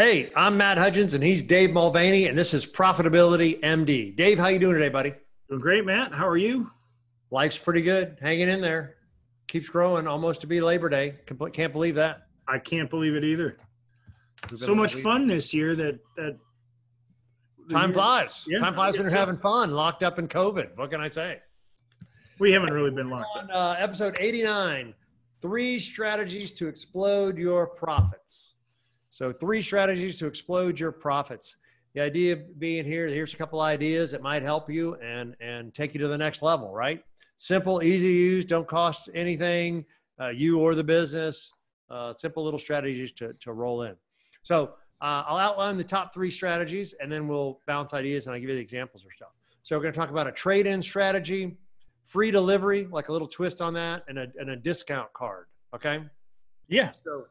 Hey, I'm Matt Hudgens, and he's Dave Mulvaney, and this is Profitability MD. Dave, how you doing today, buddy? Doing great, Matt. How are you? Life's pretty good, hanging in there. Keeps growing, almost to be Labor Day. Can't believe that. I can't believe it either. So much fun this year that that time year, flies. Yeah, time flies when you're so. having fun. Locked up in COVID. What can I say? We haven't really been locked on, up. Uh, episode 89: Three strategies to explode your profits. So, three strategies to explode your profits. The idea being here, here's a couple ideas that might help you and and take you to the next level. Right? Simple, easy to use, don't cost anything, uh, you or the business. Uh, simple little strategies to to roll in. So, uh, I'll outline the top three strategies, and then we'll bounce ideas, and I'll give you the examples or stuff. So, we're going to talk about a trade-in strategy, free delivery, like a little twist on that, and a and a discount card. Okay. Yeah. So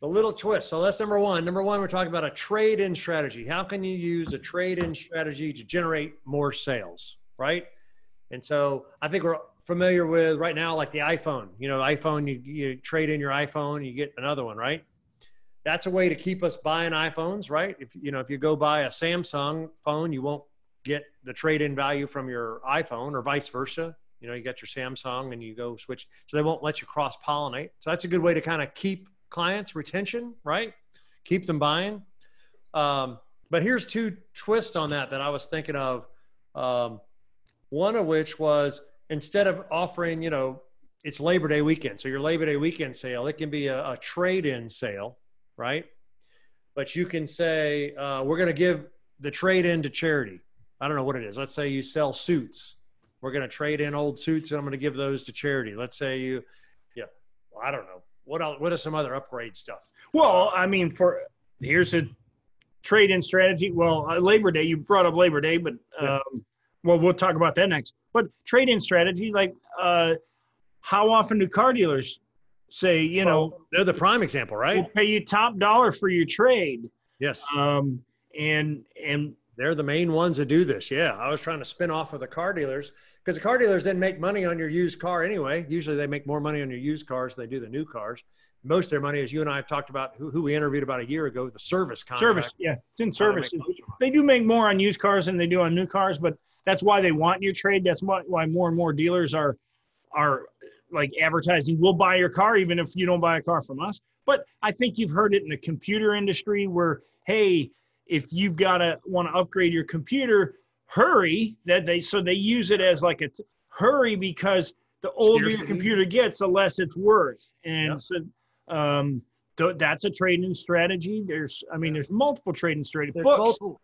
the little twist. So that's number one. Number one, we're talking about a trade in strategy. How can you use a trade in strategy to generate more sales, right? And so I think we're familiar with right now, like the iPhone. You know, iPhone, you, you trade in your iPhone, you get another one, right? That's a way to keep us buying iPhones, right? If you know, if you go buy a Samsung phone, you won't get the trade in value from your iPhone or vice versa. You know, you got your Samsung and you go switch. So they won't let you cross pollinate. So that's a good way to kind of keep clients retention, right? Keep them buying. Um, but here's two twists on that that I was thinking of. Um, one of which was instead of offering, you know, it's Labor Day weekend. So your Labor Day weekend sale, it can be a, a trade in sale, right? But you can say, uh, we're going to give the trade in to charity. I don't know what it is. Let's say you sell suits. We're going to trade in old suits and I'm going to give those to charity. Let's say you, yeah, well, I don't know what else, what are some other upgrade stuff? Well, I mean, for here's a trade-in strategy. Well, uh, Labor Day, you brought up Labor Day, but um, well, we'll talk about that next. But trade-in strategy, like uh, how often do car dealers say, you well, know, they're the prime example, right? We'll pay you top dollar for your trade. Yes. Um, and and they're the main ones that do this. Yeah, I was trying to spin off of the car dealers because the car dealers then make money on your used car anyway. Usually they make more money on your used cars than they do the new cars. Most of their money, as you and I have talked about, who, who we interviewed about a year ago, the service contract. Service, yeah, it's in service. They do make more on used cars than they do on new cars, but that's why they want your trade. That's why, why more and more dealers are are like advertising. We'll buy your car even if you don't buy a car from us. But I think you've heard it in the computer industry where, hey, if you've got to want to upgrade your computer, hurry that they so they use it as like a t- hurry because the older your computer gets the less it's worth. And yep. so um th- that's a trading strategy. There's i mean there's multiple trading strategies books. multiple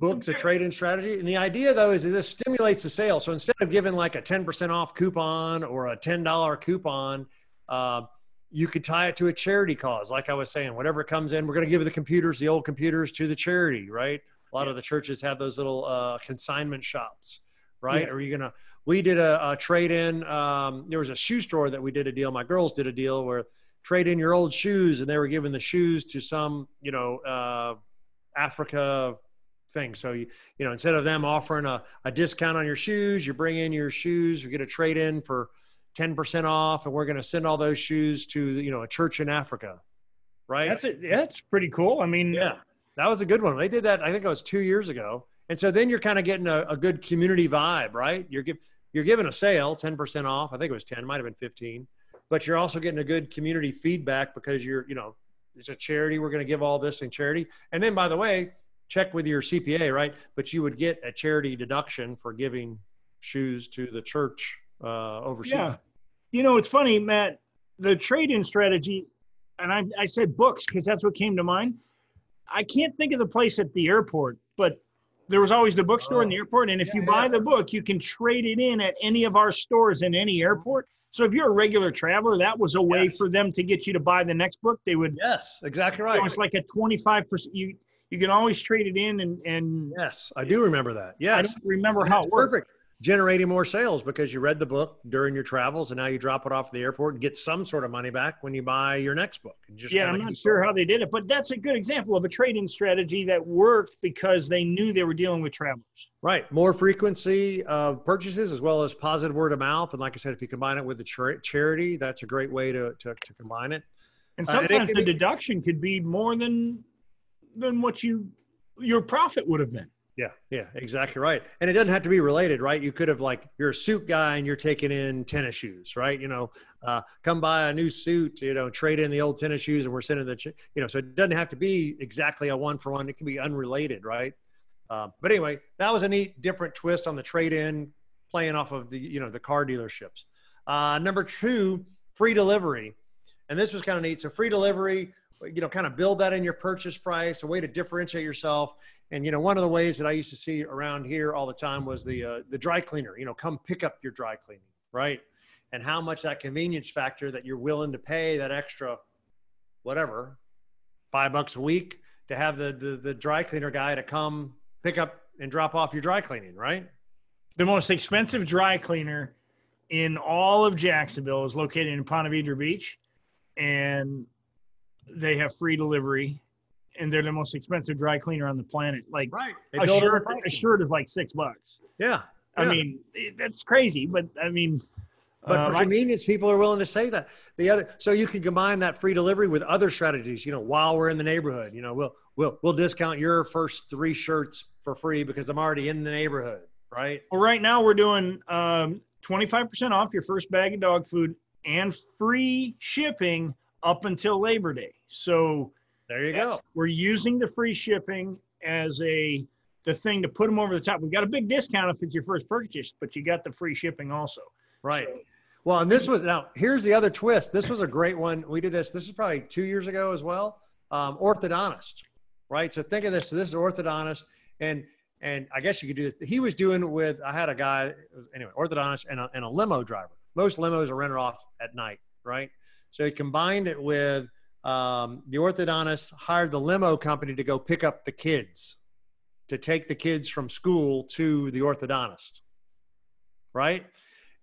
books a trade-in strategy. And the idea though is that this stimulates the sale. So instead of giving like a 10% off coupon or a $10 coupon uh, you could tie it to a charity cause. Like i was saying whatever comes in we're going to give the computers the old computers to the charity right a lot yeah. of the churches have those little uh, consignment shops, right? Yeah. Are you gonna? We did a, a trade in. Um, there was a shoe store that we did a deal. My girls did a deal where trade in your old shoes, and they were giving the shoes to some, you know, uh, Africa thing. So you, you know, instead of them offering a, a discount on your shoes, you bring in your shoes, you get a trade in for 10% off, and we're going to send all those shoes to, you know, a church in Africa. Right. That's it. That's pretty cool. I mean, yeah. That was a good one. They did that. I think it was two years ago. And so then you're kind of getting a, a good community vibe, right? You're give, you're giving a sale, 10% off. I think it was 10, might have been 15, but you're also getting a good community feedback because you're, you know, it's a charity. We're going to give all this in charity. And then by the way, check with your CPA, right? But you would get a charity deduction for giving shoes to the church uh, overseas. Yeah. You know, it's funny, Matt, the trade-in strategy, and I, I said books because that's what came to mind I can't think of the place at the airport, but there was always the bookstore oh. in the airport. And if yeah, you buy yeah. the book, you can trade it in at any of our stores in any airport. So if you're a regular traveler, that was a way yes. for them to get you to buy the next book. They would. Yes, exactly right. It was like a 25%. You, you can always trade it in and, and yes, I do remember that. Yes. I don't remember how it worked. Perfect generating more sales because you read the book during your travels and now you drop it off at the airport and get some sort of money back when you buy your next book. yeah, I'm not sure how they did it, but that's a good example of a trading strategy that worked because they knew they were dealing with travelers. Right. More frequency of purchases as well as positive word of mouth. And like I said, if you combine it with the char- charity, that's a great way to, to, to combine it. And sometimes uh, and the be- deduction could be more than than what you your profit would have been. Yeah, yeah, exactly right. And it doesn't have to be related, right? You could have like you're a suit guy and you're taking in tennis shoes, right? You know, uh, come buy a new suit, you know, trade in the old tennis shoes, and we're sending the, you know, so it doesn't have to be exactly a one for one. It can be unrelated, right? Uh, but anyway, that was a neat, different twist on the trade in, playing off of the you know the car dealerships. Uh, number two, free delivery, and this was kind of neat. So free delivery, you know, kind of build that in your purchase price, a way to differentiate yourself and you know, one of the ways that I used to see around here all the time was the uh, the dry cleaner. You know, come pick up your dry cleaning, right? And how much that convenience factor that you're willing to pay that extra, whatever, five bucks a week to have the the, the dry cleaner guy to come pick up and drop off your dry cleaning, right? The most expensive dry cleaner in all of Jacksonville is located in Ponte Vedra Beach, and they have free delivery and they're the most expensive dry cleaner on the planet. Like right. a shirt, a shirt is like six bucks. Yeah. I mean, it, that's crazy, but I mean, but for uh, convenience, people are willing to say that. The other, so you can combine that free delivery with other strategies. You know, while we're in the neighborhood, you know, we'll we'll we'll discount your first three shirts for free because I'm already in the neighborhood, right? Well, right now we're doing um, 25% off your first bag of dog food and free shipping up until Labor Day. So there you go. We're using the free shipping as a the thing to put them over the top. We've got a big discount if it's your first purchase, but you got the free shipping also. Right. So, well, and this was now here's the other twist. This was a great one. We did this. This is probably two years ago as well. Um, orthodontist, right? So think of this. So this is orthodontist, and and I guess you could do this. He was doing with. I had a guy. Anyway, orthodontist and a, and a limo driver. Most limos are rented off at night, right? So he combined it with um, the orthodontist hired the limo company to go pick up the kids to take the kids from school to the orthodontist right?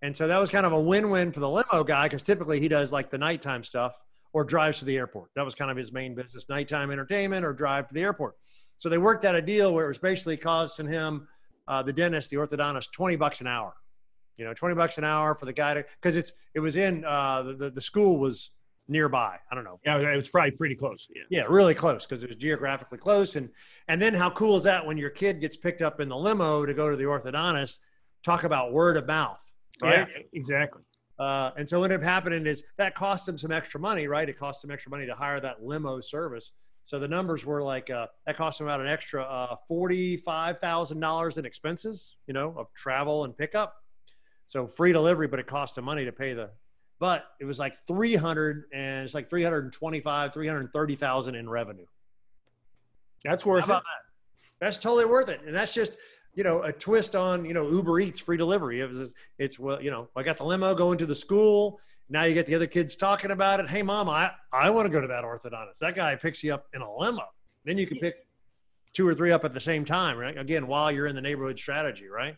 And so that was kind of a win-win for the limo guy because typically he does like the nighttime stuff or drives to the airport. That was kind of his main business nighttime entertainment or drive to the airport. So they worked out a deal where it was basically costing him uh, the dentist the orthodontist 20 bucks an hour. You know 20 bucks an hour for the guy to because it's it was in uh, the, the school was nearby. I don't know. Yeah, it was probably pretty close. Yeah, yeah really close because it was geographically close. And and then how cool is that when your kid gets picked up in the limo to go to the orthodontist? Talk about word of mouth, right? Yeah, exactly. Uh, and so what ended up happening is that cost them some extra money, right? It cost them extra money to hire that limo service. So the numbers were like uh, that cost them about an extra uh, forty-five thousand dollars in expenses, you know, of travel and pickup. So free delivery, but it cost them money to pay the but it was like 300 and it's like 325 330,000 in revenue. That's worth it. that? that's totally worth it. And that's just you know a twist on you know uber eats free delivery. It was it's well you know i got the limo going to the school. Now you get the other kids talking about it. Hey mom i i want to go to that orthodontist. That guy picks you up in a limo. Then you can pick two or three up at the same time right? Again while you're in the neighborhood strategy right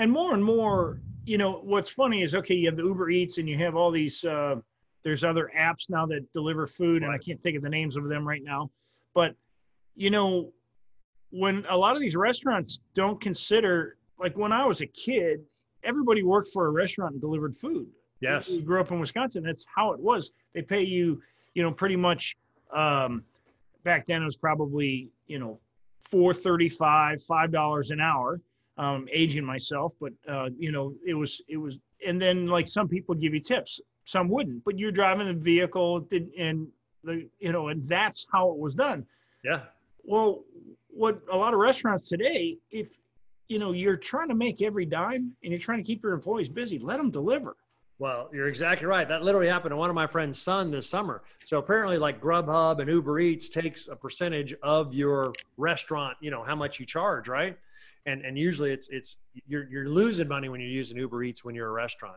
and more and more, you know, what's funny is okay, you have the Uber Eats and you have all these. Uh, there's other apps now that deliver food, and I can't think of the names of them right now. But you know, when a lot of these restaurants don't consider, like when I was a kid, everybody worked for a restaurant and delivered food. Yes, we grew up in Wisconsin. That's how it was. They pay you, you know, pretty much. Um, back then, it was probably you know four thirty-five, five dollars an hour um, aging myself, but uh, you know, it was it was, and then like some people give you tips, some wouldn't, but you're driving a vehicle and the you know, and that's how it was done. Yeah. Well, what a lot of restaurants today, if you know you're trying to make every dime and you're trying to keep your employees busy, let them deliver. Well, you're exactly right. That literally happened to one of my friend's son this summer. So apparently, like Grubhub and Uber Eats takes a percentage of your restaurant, you know, how much you charge, right? And and usually it's it's you're you're losing money when you're using Uber Eats when you're a restaurant.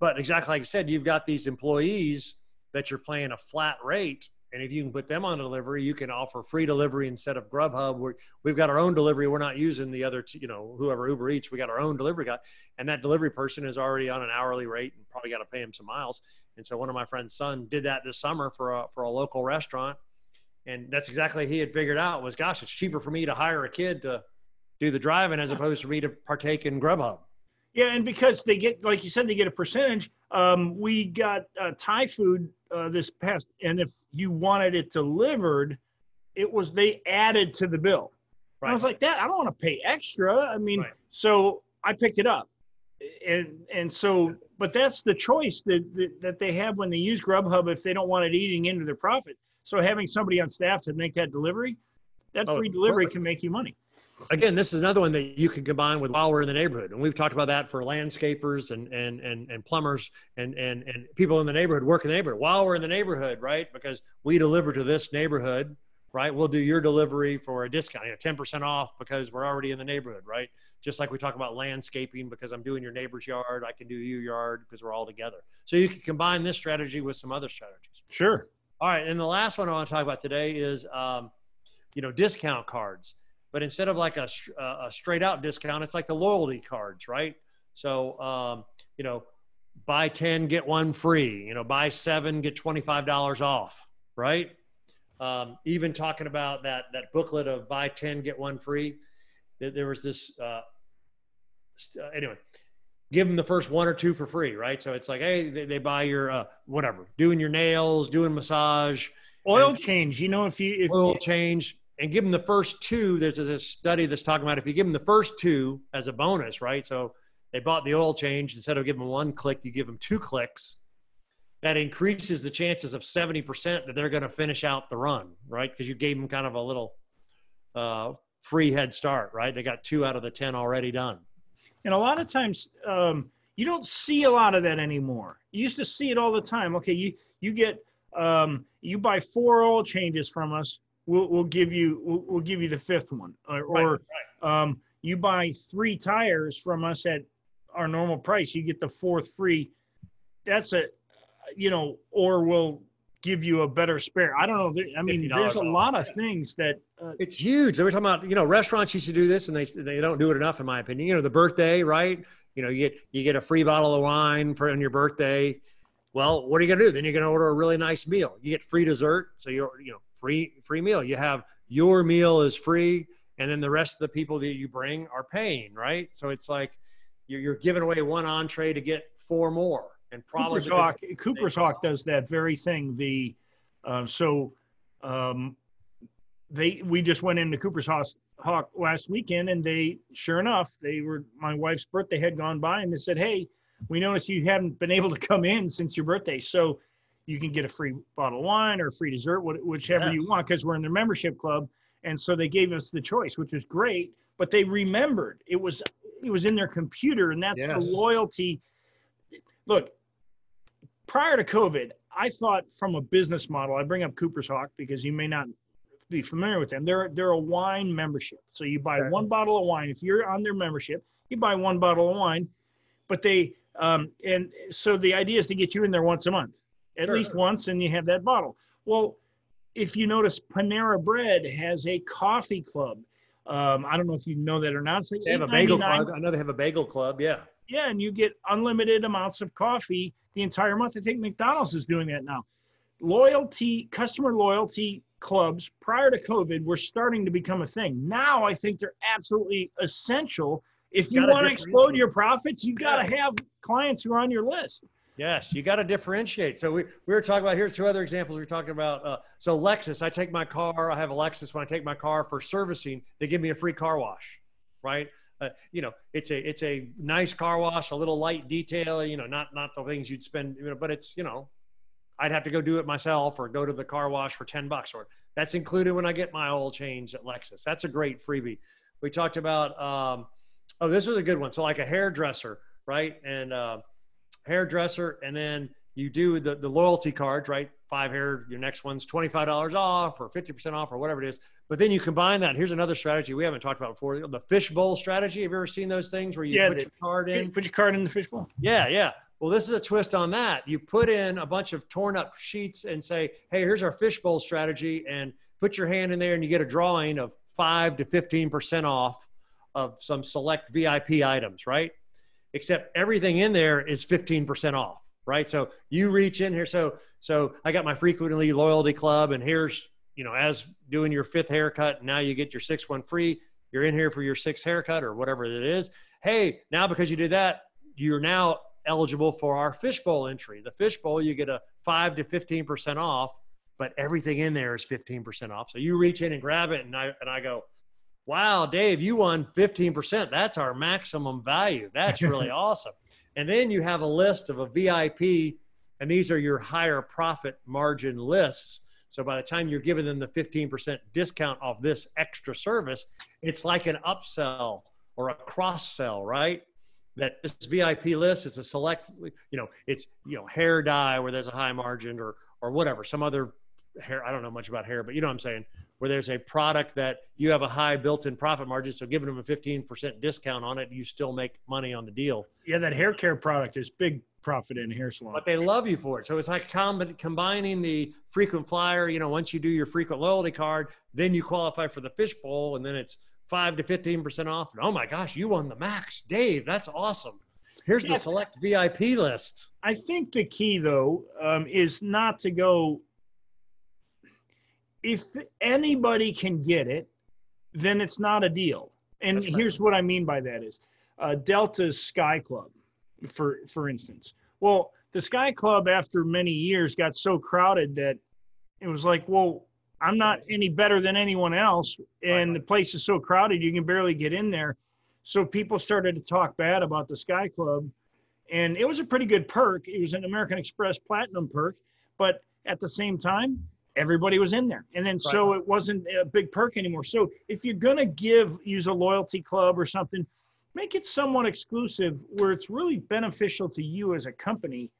But exactly like I said, you've got these employees that you're paying a flat rate, and if you can put them on delivery, you can offer free delivery instead of Grubhub. we we've got our own delivery. We're not using the other, you know, whoever Uber Eats. We got our own delivery guy, and that delivery person is already on an hourly rate and probably got to pay him some miles. And so one of my friend's son did that this summer for a for a local restaurant, and that's exactly he had figured out was, gosh, it's cheaper for me to hire a kid to do the driving as opposed to me to partake in Grubhub. Yeah, and because they get, like you said, they get a percentage. Um, we got uh, Thai food uh, this past, and if you wanted it delivered, it was they added to the bill. Right. I was like, that I don't want to pay extra. I mean, right. so I picked it up, and and so, but that's the choice that, that that they have when they use Grubhub if they don't want it eating into their profit. So having somebody on staff to make that delivery, that oh, free delivery perfect. can make you money. Again, this is another one that you can combine with while we're in the neighborhood, and we've talked about that for landscapers and and and, and plumbers and and and people in the neighborhood work in the neighborhood while we're in the neighborhood, right? Because we deliver to this neighborhood, right? We'll do your delivery for a discount, you know, ten percent off because we're already in the neighborhood, right? Just like we talk about landscaping because I'm doing your neighbor's yard, I can do your yard because we're all together. So you can combine this strategy with some other strategies. Sure. All right, and the last one I want to talk about today is, um, you know, discount cards. But instead of like a, a straight out discount, it's like the loyalty cards, right? So, um, you know, buy 10, get one free, you know, buy seven, get $25 off, right? Um, even talking about that, that booklet of buy 10, get one free, there was this, uh, uh, anyway, give them the first one or two for free, right? So it's like, hey, they, they buy your uh, whatever, doing your nails, doing massage, oil change. You know, if you if, oil change, and give them the first two. There's a study that's talking about if you give them the first two as a bonus, right? So they bought the oil change instead of giving them one click, you give them two clicks. That increases the chances of 70% that they're going to finish out the run, right? Because you gave them kind of a little uh, free head start, right? They got two out of the 10 already done. And a lot of times, um, you don't see a lot of that anymore. You used to see it all the time. Okay, you you get um, you buy four oil changes from us. We'll, we'll give you we'll, we'll give you the fifth one, or, right, or right. Um, you buy three tires from us at our normal price. You get the fourth free. That's a you know, or we'll give you a better spare. I don't know. I mean, there's a lot of things that uh, it's huge. We're talking about, you know, restaurants used to do this and they, they don't do it enough, in my opinion. You know, the birthday, right? You know, you get, you get a free bottle of wine for on your birthday. Well, what are you going to do? Then you're going to order a really nice meal. You get free dessert. So you're, you know, free, free meal. You have your meal is free. And then the rest of the people that you bring are paying, right? So it's like you're, you're giving away one entree to get four more. And probably Cooper's Hawk, Cooper's Hawk does that very thing. The, uh, so, um, they we just went into Cooper's Hawk last weekend, and they sure enough they were my wife's birthday had gone by, and they said, "Hey, we noticed you haven't been able to come in since your birthday, so you can get a free bottle of wine or a free dessert, whichever yes. you want, because we're in their membership club." And so they gave us the choice, which was great. But they remembered it was it was in their computer, and that's yes. the loyalty. Look, prior to COVID, I thought from a business model, I bring up Cooper's Hawk because you may not be familiar with them. They're they're a wine membership. So you buy okay. one bottle of wine. If you're on their membership, you buy one bottle of wine. But they um, and so the idea is to get you in there once a month, at sure. least once, and you have that bottle. Well, if you notice, Panera Bread has a coffee club. Um, I don't know if you know that or not. they have a bagel club. I know they have a bagel club. Yeah. Yeah, and you get unlimited amounts of coffee the entire month. I think McDonald's is doing that now. Loyalty, customer loyalty clubs prior to COVID were starting to become a thing. Now I think they're absolutely essential. If you, you want to explode your profits, you've got to have clients who are on your list. Yes, you got to differentiate. So we, we were talking about here's two other examples. We are talking about uh, so Lexus. I take my car. I have a Lexus. When I take my car for servicing, they give me a free car wash, right? Uh, you know, it's a it's a nice car wash, a little light detail. You know, not not the things you'd spend. You know, but it's you know I'd have to go do it myself or go to the car wash for 10 bucks or that's included when I get my oil change at Lexus. That's a great freebie. We talked about, um, oh, this was a good one. So like a hairdresser, right? And uh, hairdresser, and then you do the, the loyalty cards, right? Five hair, your next one's $25 off or 50% off or whatever it is. But then you combine that. Here's another strategy we haven't talked about before the fishbowl strategy. Have you ever seen those things where you yeah, put your card in? Put your card in the fishbowl? Yeah, yeah. Well, this is a twist on that. You put in a bunch of torn up sheets and say, hey, here's our fishbowl strategy, and put your hand in there, and you get a drawing of five to 15% off of some select VIP items, right? Except everything in there is 15% off, right? So you reach in here. So, so I got my frequently loyalty club, and here's, you know, as doing your fifth haircut, now you get your sixth one free. You're in here for your sixth haircut or whatever it is. Hey, now because you did that, you're now eligible for our fishbowl entry. The fishbowl, you get a five to 15% off but everything in there is 15% off. So you reach in and grab it, and I and I go, "Wow, Dave, you won 15%. That's our maximum value. That's really awesome." And then you have a list of a VIP, and these are your higher profit margin lists. So by the time you're giving them the 15% discount off this extra service, it's like an upsell or a cross sell, right? That this VIP list is a select, you know, it's you know hair dye where there's a high margin or or whatever, some other hair. I don't know much about hair, but you know what I'm saying. Where there's a product that you have a high built-in profit margin, so giving them a 15% discount on it, you still make money on the deal. Yeah, that hair care product is big profit in hair salon. But they love you for it. So it's like com- combining the frequent flyer. You know, once you do your frequent loyalty card, then you qualify for the fishbowl, and then it's five to 15% off. And oh my gosh, you won the max. Dave, that's awesome. Here's the select VIP list. I think the key, though, um, is not to go. If anybody can get it, then it's not a deal. And right. here's what I mean by that is uh, Delta's Sky Club, for for instance. Well, the Sky Club, after many years, got so crowded that it was like, well, I'm not any better than anyone else, and right. the place is so crowded you can barely get in there. So people started to talk bad about the Sky Club, and it was a pretty good perk. It was an American Express Platinum perk, but at the same time, everybody was in there, and then right. so it wasn't a big perk anymore. So if you're gonna give use a loyalty club or something, make it somewhat exclusive where it's really beneficial to you as a company,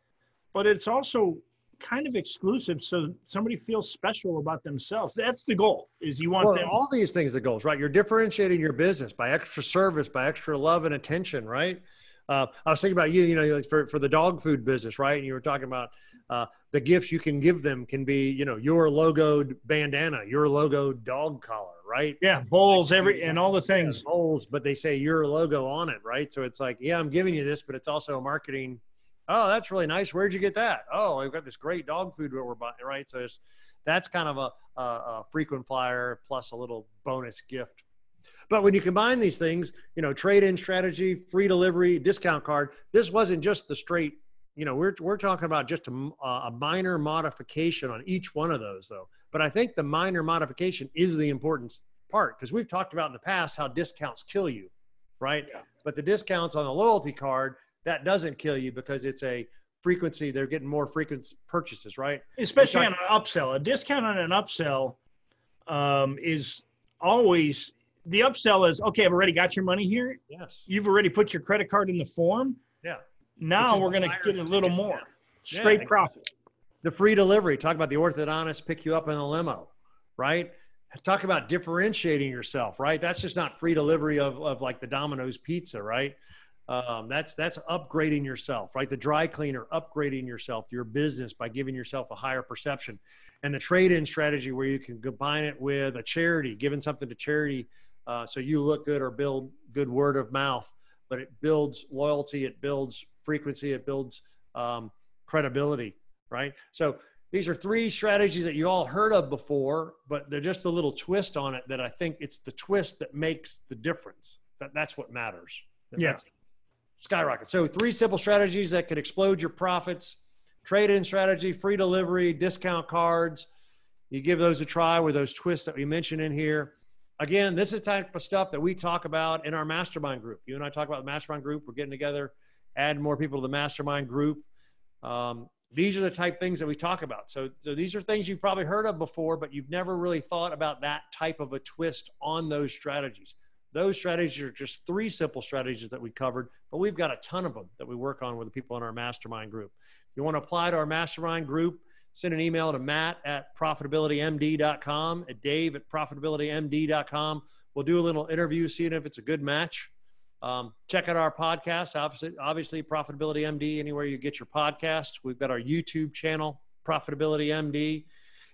but it's also kind of exclusive so somebody feels special about themselves. That's the goal is you want well, them all these things the goals right? You're differentiating your business by extra service by extra love and attention right? Uh, i was thinking about you you know for, for the dog food business right? And you were talking about uh, the gifts you can give them can be you know your logoed bandana your logoed dog collar right yeah bowls every and all the things yeah, bowls but they say your logo on it right so it's like yeah i'm giving you this but it's also a marketing oh, that's really nice. Where'd you get that? Oh, we've got this great dog food that we're buying, right? So it's, that's kind of a, a, a, frequent flyer plus a little bonus gift. But when you combine these things, you know, trade-in strategy, free delivery, discount card, this wasn't just the straight, you know, we're, we're talking about just a, a minor modification on each one of those though. But I think the minor modification is the important part because we've talked about in the past how discounts kill you, right? Yeah. But the discounts on the loyalty card that doesn't kill you because it's a frequency. They're getting more frequent purchases, right? Especially on an upsell. A discount on an upsell um, is always the upsell is okay. I've already got your money here. Yes. You've already put your credit card in the form. Yeah. Now we're going to get a little more yeah. straight yeah. profit. The free delivery. Talk about the orthodontist pick you up in a limo, right? Talk about differentiating yourself, right? That's just not free delivery of, of like the Domino's pizza, right? Um, that's that's upgrading yourself, right? The dry cleaner upgrading yourself, your business by giving yourself a higher perception, and the trade-in strategy where you can combine it with a charity, giving something to charity, uh, so you look good or build good word of mouth. But it builds loyalty, it builds frequency, it builds um, credibility, right? So these are three strategies that you all heard of before, but they're just a little twist on it that I think it's the twist that makes the difference. That that's what matters. Yeah. Skyrocket. So three simple strategies that could explode your profits: trade-in strategy, free delivery, discount cards. You give those a try with those twists that we mentioned in here. Again, this is type of stuff that we talk about in our mastermind group. You and I talk about the mastermind group. We're getting together, add more people to the mastermind group. Um, these are the type things that we talk about. So, so these are things you've probably heard of before, but you've never really thought about that type of a twist on those strategies. Those strategies are just three simple strategies that we covered, but we've got a ton of them that we work on with the people in our mastermind group. If you want to apply to our mastermind group, send an email to Matt at profitabilitymd.com, at Dave at profitabilitymd.com. We'll do a little interview, seeing if it's a good match. Um, check out our podcast, obviously, obviously Profitability MD, anywhere you get your podcasts. We've got our YouTube channel, Profitability MD,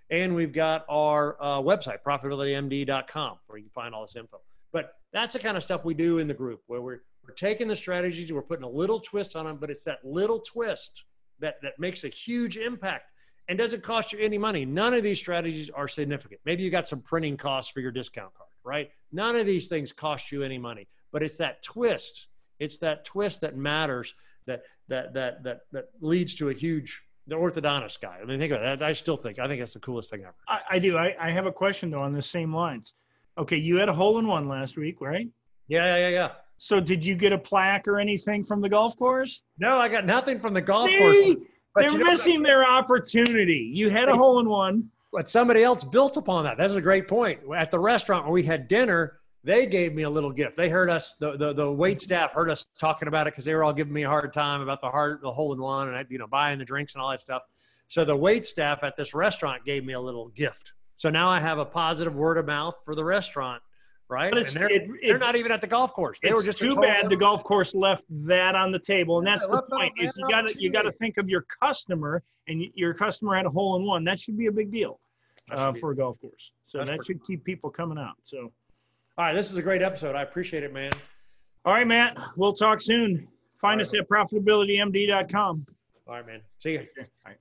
and we've got our uh, website, profitabilitymd.com, where you can find all this info. But that's the kind of stuff we do in the group where we're, we're taking the strategies, we're putting a little twist on them, but it's that little twist that, that makes a huge impact and doesn't cost you any money. None of these strategies are significant. Maybe you got some printing costs for your discount card, right? None of these things cost you any money, but it's that twist. It's that twist that matters that that that that that leads to a huge the orthodontist guy. I mean, think about that. I still think I think that's the coolest thing ever. I, I do. I, I have a question though on the same lines. Okay, you had a hole in one last week, right? Yeah, yeah, yeah, yeah. So did you get a plaque or anything from the golf course? No, I got nothing from the golf See? course. But They're you know, missing their opportunity. You had a hole in one. but somebody else built upon that. That's a great point. At the restaurant where we had dinner, they gave me a little gift. They heard us, the the, the wait mm-hmm. staff heard us talking about it because they were all giving me a hard time about the hard the hole in one and I, you know buying the drinks and all that stuff. So the wait staff at this restaurant gave me a little gift. So now I have a positive word of mouth for the restaurant, right? But they're, it, they're not even at the golf course. They were just too bad the golf course left that on the table, and Yeah, that's the it point. Is you got to you got to think of your customer, and your customer had a hole in one. That should be a big deal uh, for a golf course. So That's that should keep people coming out. So, All right, this was a great episode. I appreciate it, man. all right, Matt, we'll talk soon. Find All us right. at profitabilitymd.com. All right, man. See you. All right.